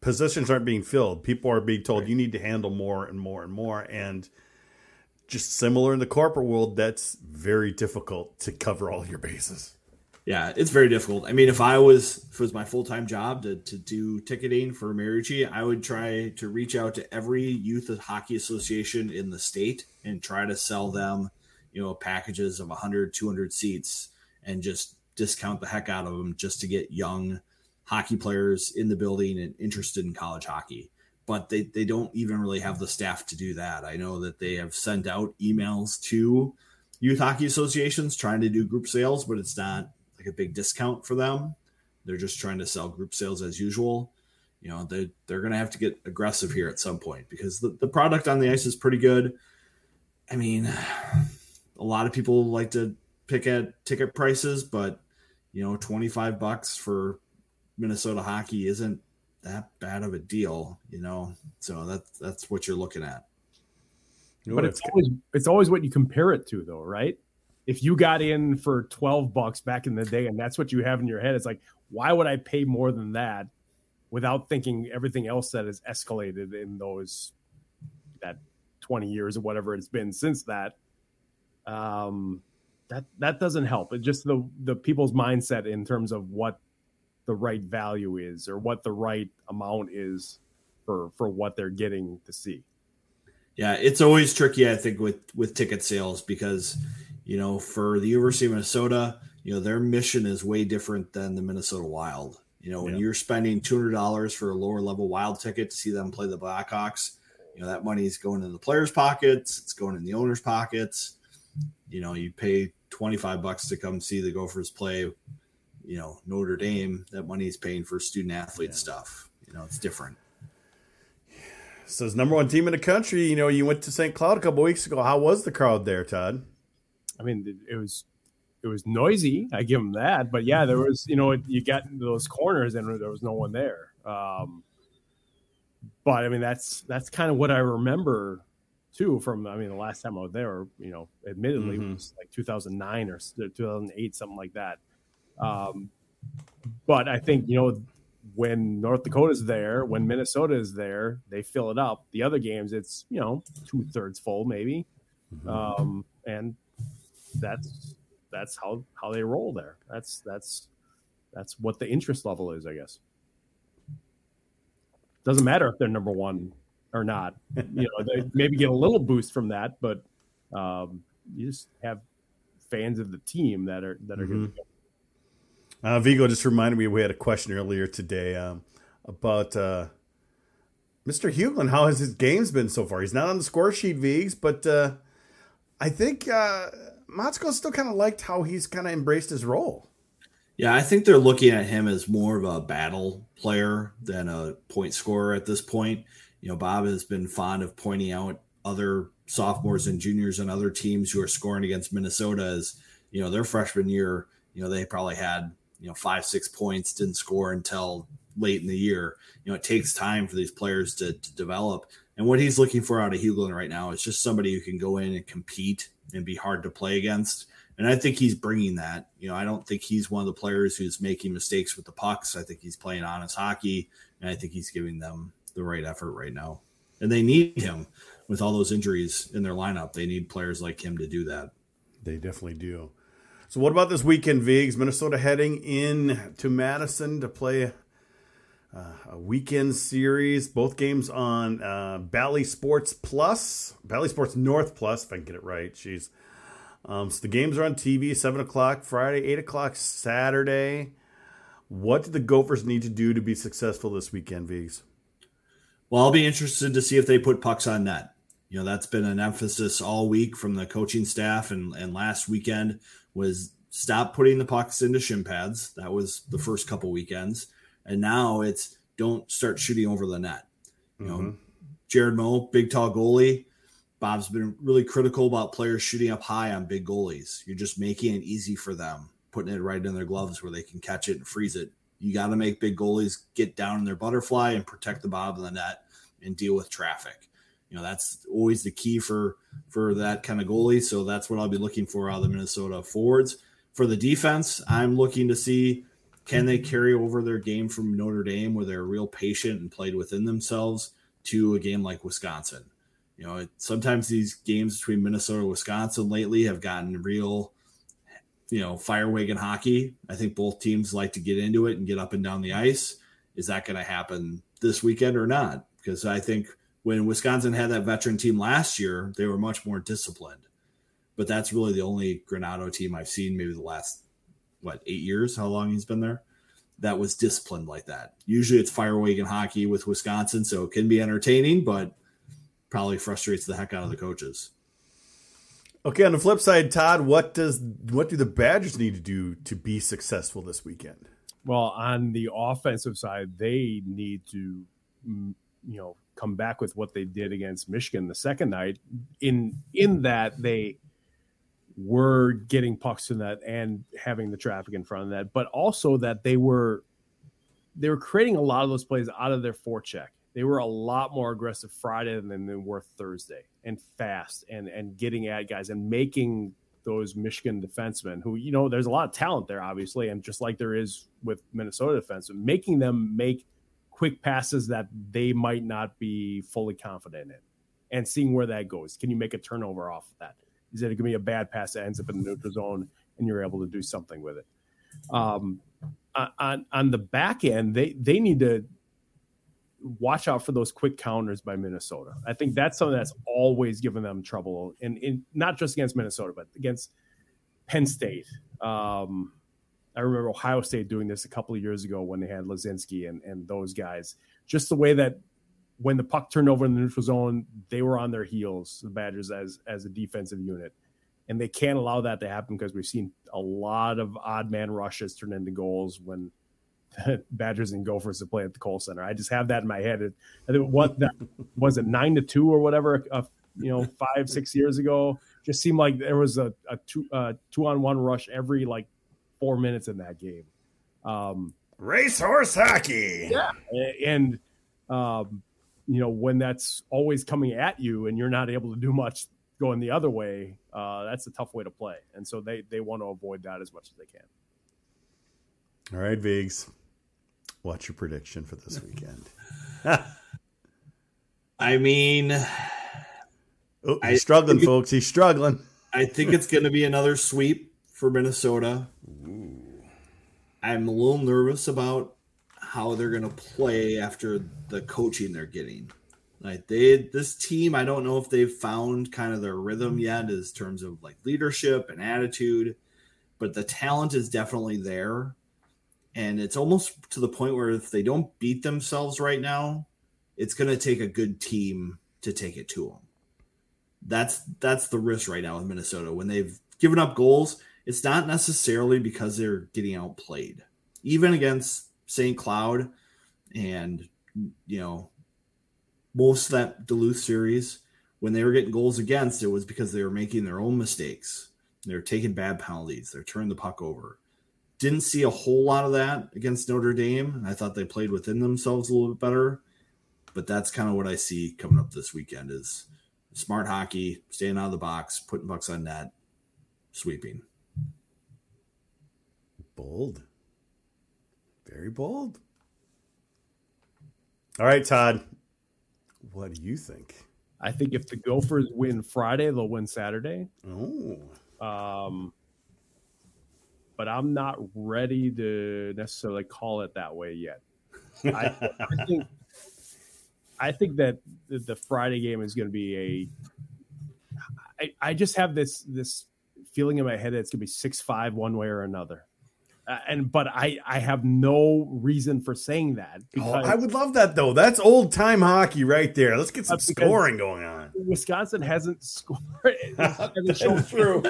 Speaker 1: positions aren't being filled. People are being told right. you need to handle more and more and more, and just similar in the corporate world, that's very difficult to cover all your bases.
Speaker 2: Yeah, it's very difficult. I mean, if I was if it was my full time job to, to do ticketing for Mariucci, I would try to reach out to every youth hockey association in the state and try to sell them, you know, packages of 100, 200 seats and just discount the heck out of them just to get young hockey players in the building and interested in college hockey. But they, they don't even really have the staff to do that. I know that they have sent out emails to youth hockey associations trying to do group sales, but it's not like a big discount for them. They're just trying to sell group sales as usual. You know, they they're going to have to get aggressive here at some point because the, the product on the ice is pretty good. I mean, a lot of people like to pick at ticket prices, but you know, 25 bucks for Minnesota hockey isn't that bad of a deal, you know. So that's that's what you're looking at.
Speaker 3: But it's always it's always what you compare it to though, right? If you got in for 12 bucks back in the day and that's what you have in your head, it's like, why would I pay more than that without thinking everything else that has escalated in those that 20 years or whatever it's been since that? Um that that doesn't help. It just the the people's mindset in terms of what the right value is or what the right amount is for for what they're getting to see.
Speaker 2: Yeah, it's always tricky, I think, with with ticket sales because you know for the University of Minnesota, you know their mission is way different than the Minnesota Wild. You know, when yeah. you're spending two hundred dollars for a lower level Wild ticket to see them play the Blackhawks, you know that money is going in the players' pockets, it's going in the owners' pockets. You know, you pay twenty five bucks to come see the Gophers play you know Notre Dame, that money is paying for student athlete yeah. stuff. You know, it's different.
Speaker 1: So, as number one team in the country, you know, you went to St. Cloud a couple weeks ago. How was the crowd there, Todd?
Speaker 3: I mean, it was it was noisy. I give them that, but yeah, there was you know you got those corners and there was no one there. Um, but I mean, that's that's kind of what I remember too from I mean the last time I was there. You know, admittedly, mm-hmm. it was like 2009 or 2008, something like that. Um, but I think you know when North Dakota's there, when Minnesota is there, they fill it up. The other games, it's you know two thirds full maybe, mm-hmm. um, and that's that's how how they roll there. That's that's that's what the interest level is, I guess. Doesn't matter if they're number one or not. You know, they maybe get a little boost from that, but um, you just have fans of the team that are that are mm-hmm.
Speaker 1: uh, Vigo just reminded me we had a question earlier today um, about uh, Mr. Huglen. How has his games been so far? He's not on the score sheet, Vigs, but uh, I think Motzko still kind of liked how he's kind of embraced his role.
Speaker 2: Yeah, I think they're looking at him as more of a battle player than a point scorer at this point. You know, Bob has been fond of pointing out other sophomores and juniors and other teams who are scoring against Minnesota as, you know, their freshman year, you know, they probably had you know five six points didn't score until late in the year you know it takes time for these players to, to develop and what he's looking for out of Huglen right now is just somebody who can go in and compete and be hard to play against and I think he's bringing that. You know, I don't think he's one of the players who's making mistakes with the pucks. I think he's playing honest hockey, and I think he's giving them the right effort right now. And they need him with all those injuries in their lineup. They need players like him to do that.
Speaker 1: They definitely do. So, what about this weekend, Vigs? Minnesota heading in to Madison to play a weekend series. Both games on uh, Bally Sports Plus, Bally Sports North Plus, if I can get it right. Jeez. Um, so the games are on TV, seven o'clock Friday, eight o'clock Saturday. What do the Gophers need to do to be successful this weekend, Vigs?
Speaker 2: Well, I'll be interested to see if they put pucks on net. You know, that's been an emphasis all week from the coaching staff and, and last weekend was stop putting the pucks into shin pads. That was the first couple weekends. And now it's don't start shooting over the net. You mm-hmm. know, Jared Moe, big tall goalie. Bob's been really critical about players shooting up high on big goalies. You're just making it easy for them, putting it right in their gloves where they can catch it and freeze it. You got to make big goalies get down in their butterfly and protect the bob of the net and deal with traffic. You know, that's always the key for for that kind of goalie. So that's what I'll be looking for out of the Minnesota forwards. For the defense, I'm looking to see can they carry over their game from Notre Dame where they're real patient and played within themselves to a game like Wisconsin. You know, sometimes these games between Minnesota and Wisconsin lately have gotten real you know, fire wagon hockey. I think both teams like to get into it and get up and down the ice. Is that going to happen this weekend or not? Because I think when Wisconsin had that veteran team last year, they were much more disciplined. But that's really the only Granato team I've seen maybe the last what eight years, how long he's been there, that was disciplined like that. Usually it's fire wagon hockey with Wisconsin, so it can be entertaining, but probably frustrates the heck out of the coaches.
Speaker 1: Okay, on the flip side, Todd, what does what do the Badgers need to do to be successful this weekend?
Speaker 3: Well, on the offensive side, they need to mm, you know come back with what they did against Michigan the second night. In in that they were getting pucks in that and having the traffic in front of that, but also that they were they were creating a lot of those plays out of their forecheck. They were a lot more aggressive Friday than they were Thursday and fast and and getting at guys and making those Michigan defensemen who you know there's a lot of talent there obviously and just like there is with Minnesota defensemen making them make quick passes that they might not be fully confident in and seeing where that goes. Can you make a turnover off of that it going to be a bad pass that ends up in the neutral zone and you're able to do something with it um, on on the back end they they need to watch out for those quick counters by Minnesota. I think that's something that's always given them trouble, and, in not just against Minnesota, but against Penn State. Um, I remember Ohio State doing this a couple of years ago when they had Laczynski and, and those guys. Just the way that when the puck turned over in the neutral zone, they were on their heels, the Badgers as as a defensive unit. And they can't allow that to happen because we've seen a lot of odd man rushes turn into goals when Badgers and Gophers to play at the Kohl Center. I just have that in my head. I think what that was it nine to two or whatever, uh, you know, five six years ago. Just seemed like there was a, a two uh, two on one rush every like four minutes in that game. Um,
Speaker 1: Racehorse hockey,
Speaker 3: yeah, and um, you know when that's always coming at you and you're not able to do much going the other way, uh, that's a tough way to play. And so they they want to avoid that as much as they can.
Speaker 1: All right, Vigs. What's your prediction for this weekend?
Speaker 2: I mean,
Speaker 1: oh, he's I struggling, folks. He's struggling.
Speaker 2: I think it's going to be another sweep for Minnesota. Ooh. I'm a little nervous about how they're going to play after the coaching they're getting. Like they, this team, I don't know if they've found kind of their rhythm yet, in terms of like leadership and attitude, but the talent is definitely there and it's almost to the point where if they don't beat themselves right now, it's going to take a good team to take it to them. That's that's the risk right now with Minnesota when they've given up goals. It's not necessarily because they're getting outplayed, even against St. Cloud, and you know most of that Duluth series when they were getting goals against, it was because they were making their own mistakes. They're taking bad penalties. They're turning the puck over didn't see a whole lot of that against Notre Dame. I thought they played within themselves a little bit better. But that's kind of what I see coming up this weekend is smart hockey, staying out of the box, putting bucks on net, sweeping.
Speaker 1: Bold. Very bold. All right, Todd. What do you think?
Speaker 3: I think if the Gophers win Friday, they'll win Saturday.
Speaker 1: Oh.
Speaker 3: Um, but I'm not ready to necessarily call it that way yet. I, I think I think that the, the Friday game is going to be a. I, I just have this this feeling in my head that it's going to be six five one way or another. Uh, and but I I have no reason for saying that.
Speaker 1: Oh, I would love that though. That's old time hockey right there. Let's get some scoring going on.
Speaker 3: Wisconsin hasn't scored.
Speaker 1: true.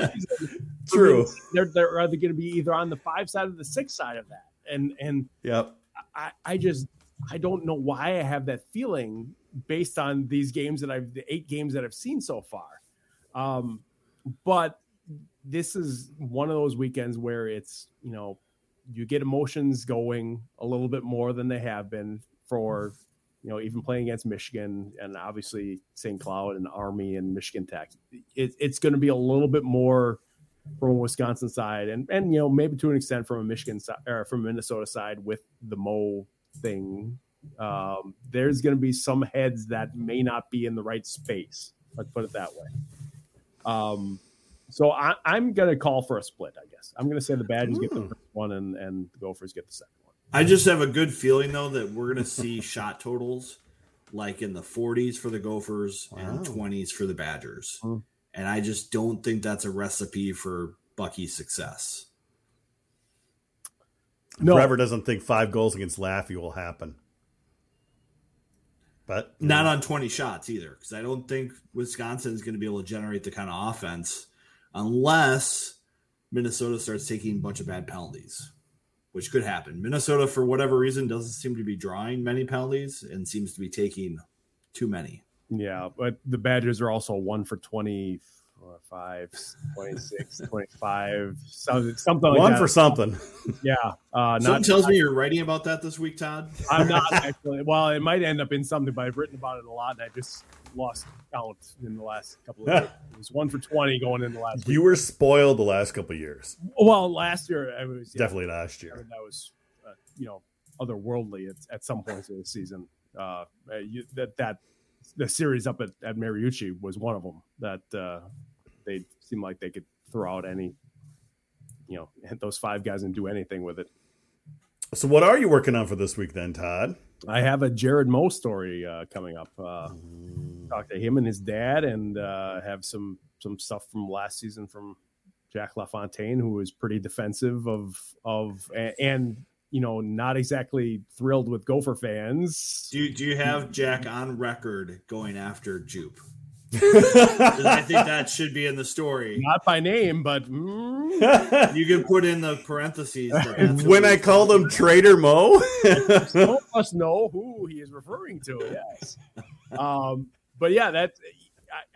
Speaker 1: true.
Speaker 3: They're they're either going to be either on the five side or the six side of that. And and
Speaker 1: yep.
Speaker 3: I I just I don't know why I have that feeling based on these games that I've the eight games that I've seen so far. Um, but this is one of those weekends where it's you know you get emotions going a little bit more than they have been for you know even playing against Michigan and obviously St. Cloud and Army and Michigan Tech. It, it's going to be a little bit more from a Wisconsin side and and you know maybe to an extent from a Michigan side or from Minnesota side with the Moe thing. Um, there's going to be some heads that may not be in the right space. Let's put it that way. Um, So I, am going to call for a split. I guess I'm going to say the Badgers Ooh. get the first one and and the Gophers get the second one.
Speaker 2: I just have a good feeling though that we're going to see shot totals like in the 40s for the Gophers wow. and 20s for the Badgers, mm. and I just don't think that's a recipe for Bucky's success.
Speaker 1: No. Trevor doesn't think five goals against Laffy will happen. But
Speaker 2: not on 20 shots either, because I don't think Wisconsin is going to be able to generate the kind of offense unless Minnesota starts taking a bunch of bad penalties, which could happen. Minnesota, for whatever reason, doesn't seem to be drawing many penalties and seems to be taking too many.
Speaker 3: Yeah, but the Badgers are also one for 20 5, 26, 25, something, something like
Speaker 1: One
Speaker 3: that.
Speaker 1: for something.
Speaker 3: Yeah.
Speaker 2: Uh, something tells me you're writing about that this week, Todd.
Speaker 3: I'm not actually. Well, it might end up in something, but I've written about it a lot, and I just lost count in the last couple of years. It was one for 20 going in the last
Speaker 1: You
Speaker 3: week.
Speaker 1: were spoiled the last couple of years.
Speaker 3: Well, last year, I was.
Speaker 1: Yeah, Definitely last year. I
Speaker 3: mean, that was, uh, you know, otherworldly at, at some points of the season. Uh, you, that, that, the series up at, at Mariucci was one of them that uh, they seemed like they could throw out any, you know, hit those five guys and do anything with it.
Speaker 1: So, what are you working on for this week, then, Todd?
Speaker 3: I have a Jared Moe story uh, coming up. Uh. Talk to him and his dad, and uh, have some some stuff from last season from Jack LaFontaine, who was pretty defensive of of and you know not exactly thrilled with Gopher fans.
Speaker 2: Do you, do you have Jack on record going after Jupe? I think that should be in the story.
Speaker 3: Not by name, but mm.
Speaker 2: you can put in the parentheses.
Speaker 1: when I call them Trader Moe,
Speaker 3: some us know who he is referring to. Yes, um, but yeah, that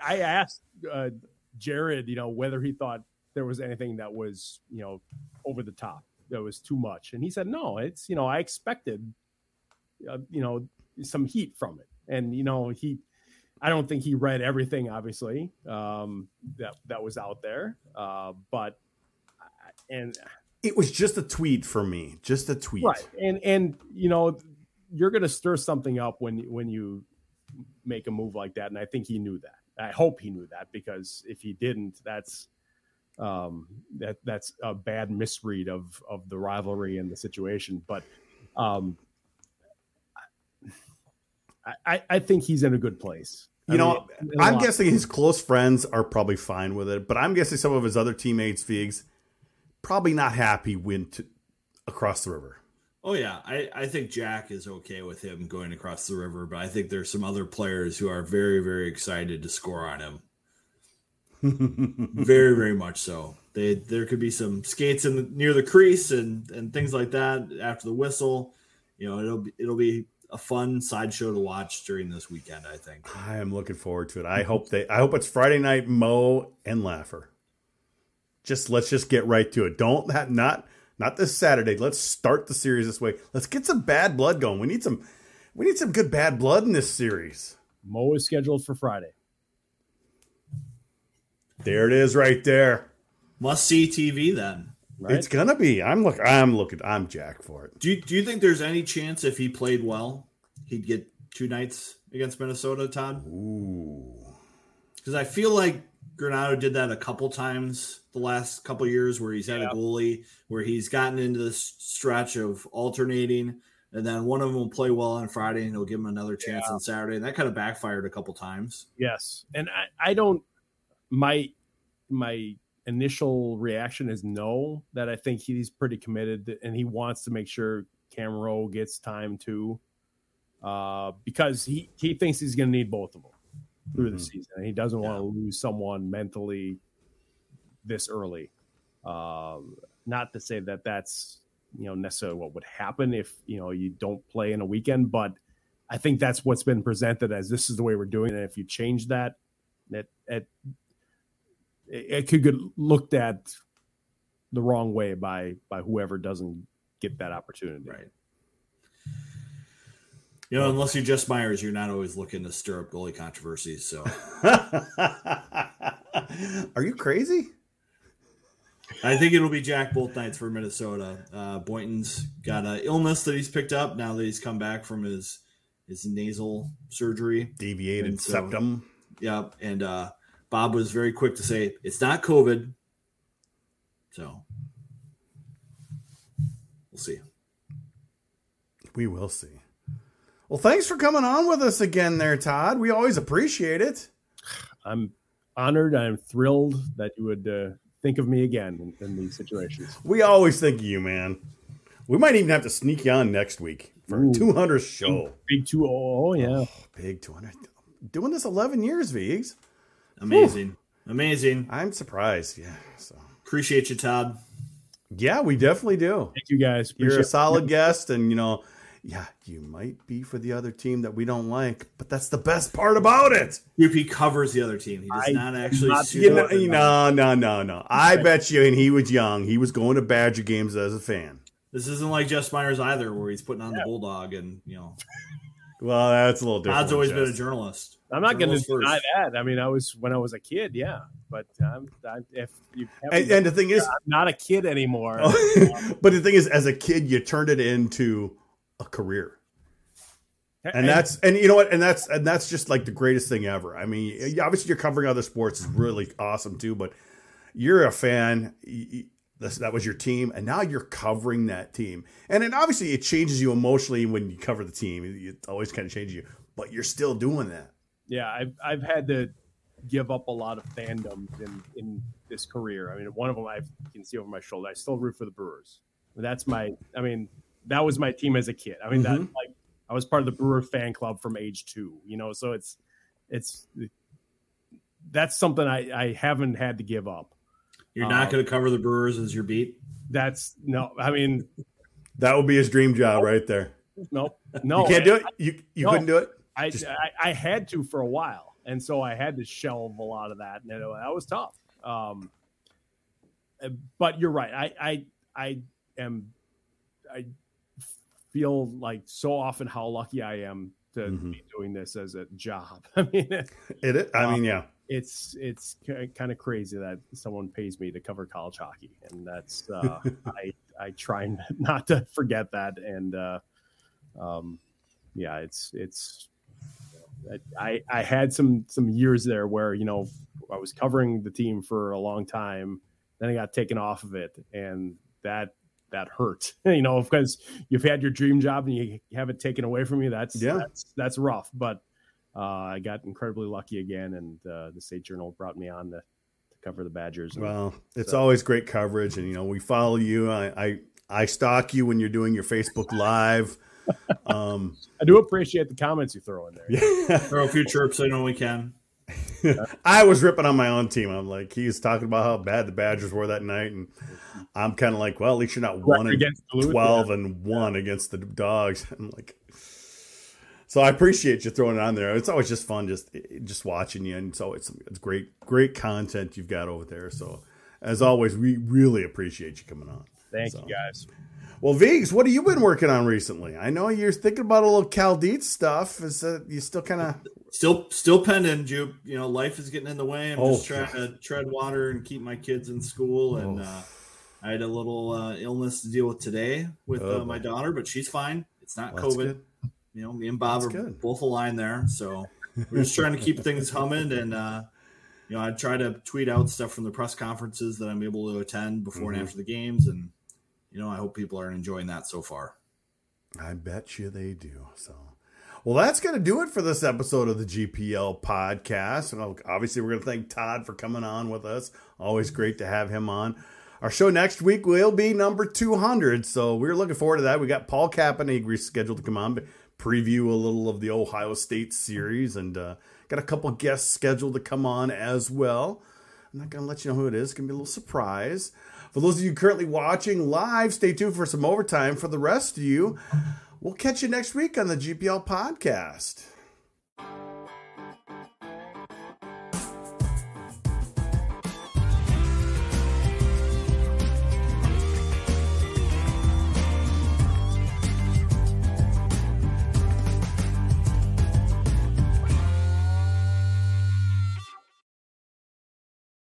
Speaker 3: I, I asked uh, Jared, you know, whether he thought there was anything that was, you know, over the top, that was too much, and he said no. It's you know, I expected, uh, you know, some heat from it, and you know, he I don't think he read everything, obviously, um, that that was out there. Uh, but and
Speaker 1: it was just a tweet for me, just a tweet,
Speaker 3: right? And and you know, you're going to stir something up when when you make a move like that, and I think he knew that. I hope he knew that because if he didn't, that's um, that that's a bad misread of of the rivalry and the situation. But um, I, I think he's in a good place.
Speaker 1: You I know, mean, I'm guessing his close friends are probably fine with it, but I'm guessing some of his other teammates, Vigs, probably not happy went across the river.
Speaker 2: Oh yeah, I, I think Jack is okay with him going across the river, but I think there's some other players who are very very excited to score on him. very very much so. They there could be some skates in the, near the crease and and things like that after the whistle. You know, it'll be, it'll be a fun sideshow to watch during this weekend. I think
Speaker 1: I am looking forward to it. I hope they. I hope it's Friday night. Moe and Laffer. Just let's just get right to it. Don't have, not not this Saturday. Let's start the series this way. Let's get some bad blood going. We need some. We need some good bad blood in this series.
Speaker 3: Moe is scheduled for Friday.
Speaker 1: There it is, right there.
Speaker 2: Must see TV then.
Speaker 1: Right? It's gonna be. I'm look. I'm looking. I'm Jack for it.
Speaker 2: Do you, Do you think there's any chance if he played well, he'd get two nights against Minnesota, Todd?
Speaker 1: Ooh.
Speaker 2: Because I feel like Granato did that a couple times the last couple years, where he's had yeah. a goalie where he's gotten into this stretch of alternating, and then one of them will play well on Friday, and he'll give him another chance yeah. on Saturday, and that kind of backfired a couple times.
Speaker 3: Yes, and I, I don't my my initial reaction is no. That I think he's pretty committed and he wants to make sure Cam Rowe gets time too, uh, because he he thinks he's going to need both of them through mm-hmm. the season. And he doesn't yeah. want to lose someone mentally this early. Um, not to say that that's you know necessarily what would happen if you know you don't play in a weekend, but I think that's what's been presented as this is the way we're doing it. And if you change that, that it, it could get looked at the wrong way by by whoever doesn't get that opportunity.
Speaker 2: Right. You know, unless you're Jess Myers, you're not always looking to stir up goalie controversies. So,
Speaker 1: are you crazy?
Speaker 2: I think it'll be Jack both nights for Minnesota. Uh, Boynton's got an illness that he's picked up now that he's come back from his his nasal surgery,
Speaker 1: deviated so, septum.
Speaker 2: Yeah, and uh, Bob was very quick to say it's not COVID. So we'll see.
Speaker 1: We will see. Well, thanks for coming on with us again there, Todd. We always appreciate it.
Speaker 3: I'm honored. I'm thrilled that you would uh, think of me again in, in, these situations.
Speaker 1: We always think of you, man. We might even have to sneak you on next week for Ooh, 200 show.
Speaker 3: Big 200. Oh, yeah. Oh,
Speaker 1: big 200. Doing this 11 years, Vigs.
Speaker 2: Amazing. Whew. Amazing.
Speaker 1: I'm surprised. Yeah. So
Speaker 2: appreciate you, Todd.
Speaker 1: Yeah, we definitely do.
Speaker 3: Thank you guys.
Speaker 1: Appreciate You're a solid guest, and you know, yeah, you might be for the other team that we don't like, but that's the best part about it.
Speaker 2: If he covers the other team, he does I, not actually. Not,
Speaker 1: you know, no, no, no, no. I bet you, and he was young. He was going to Badger games as a fan.
Speaker 2: This isn't like Jess Myers either, where he's putting on yeah. the bulldog and you know.
Speaker 1: Well, that's a little different.
Speaker 2: Todd's always been a journalist.
Speaker 3: I'm not going to deny that. I mean, I was when I was a kid, yeah. But um, I, if you
Speaker 1: and, and, the thing is,
Speaker 3: I'm not a kid anymore.
Speaker 1: but the thing is, as a kid, you turned it into a career. And, that's and you know what and that's and that's just like the greatest thing ever. I mean, obviously you're covering other sports is really awesome too, but you're a fan. that was your team, and now you're covering that team. And then obviously it changes you emotionally when you cover the team. It always kind of changes you, but you're still doing that
Speaker 3: yeah, I've I've had to give up a lot of fandoms in in this career. I mean, one of them I can see over my shoulder. I still root for the Brewers. That's my. I mean, that was my team as a kid. I mean, mm-hmm. that like I was part of the Brewer fan club from age two. You know, so it's it's that's something I I haven't had to give up.
Speaker 2: You're not um, going to cover the Brewers as your beat.
Speaker 3: That's no. I mean,
Speaker 1: that would be his dream job right there.
Speaker 3: No, no,
Speaker 1: you can't do it. You you no. couldn't do it.
Speaker 3: I, Just... I, I had to for a while, and so I had to shelve a lot of that, and it, that was tough. Um, but you're right. I I I am I feel like so often how lucky I am to mm-hmm. be doing this as a job. I mean,
Speaker 1: it. I mean, yeah.
Speaker 3: It's it's kind of crazy that someone pays me to cover college hockey, and that's uh, I I try not to forget that, and uh, um, yeah, it's it's I, I had some some years there where you know I was covering the team for a long time, then I got taken off of it, and that that hurt. you know, because you've had your dream job and you have it taken away from you. That's yeah, that's, that's rough. But uh, I got incredibly lucky again, and uh, the State Journal brought me on to, to cover the Badgers.
Speaker 1: And, well, it's so. always great coverage, and you know we follow you. I, I I stalk you when you're doing your Facebook Live.
Speaker 3: Um, I do appreciate the comments you throw in there.
Speaker 2: Yeah. throw a few chirps I know we can.
Speaker 1: I was ripping on my own team. I'm like, he's talking about how bad the Badgers were that night, and I'm kind of like, well, at least you're not one against twelve yeah. and one against the dogs. I'm like, so I appreciate you throwing it on there. It's always just fun, just just watching you, and so it's it's great great content you've got over there. So as always, we really appreciate you coming on.
Speaker 3: Thank
Speaker 1: so.
Speaker 3: you guys.
Speaker 1: Well, Vigs, what have you been working on recently? I know you're thinking about a little Cal Dietz stuff. Is that you still kind of
Speaker 2: still still pending? You you know, life is getting in the way. I'm oh, just trying God. to tread water and keep my kids in school. And oh. uh, I had a little uh, illness to deal with today with oh, uh, my daughter, but she's fine. It's not well, COVID. You know, me and Bob that's are good. both aligned there, so we're just trying to keep things humming. And uh, you know, I try to tweet out stuff from the press conferences that I'm able to attend before mm-hmm. and after the games, and you know, I hope people are enjoying that so far.
Speaker 1: I bet you they do. So, well, that's going to do it for this episode of the GPL podcast. And obviously, we're going to thank Todd for coming on with us. Always great to have him on. Our show next week will be number 200. So, we're looking forward to that. We got Paul Caponegri scheduled to come on, but preview a little of the Ohio State series, and uh, got a couple guests scheduled to come on as well. I'm not going to let you know who it is. It's going to be a little surprise. For those of you currently watching live, stay tuned for some overtime. For the rest of you, we'll catch you next week on the GPL podcast.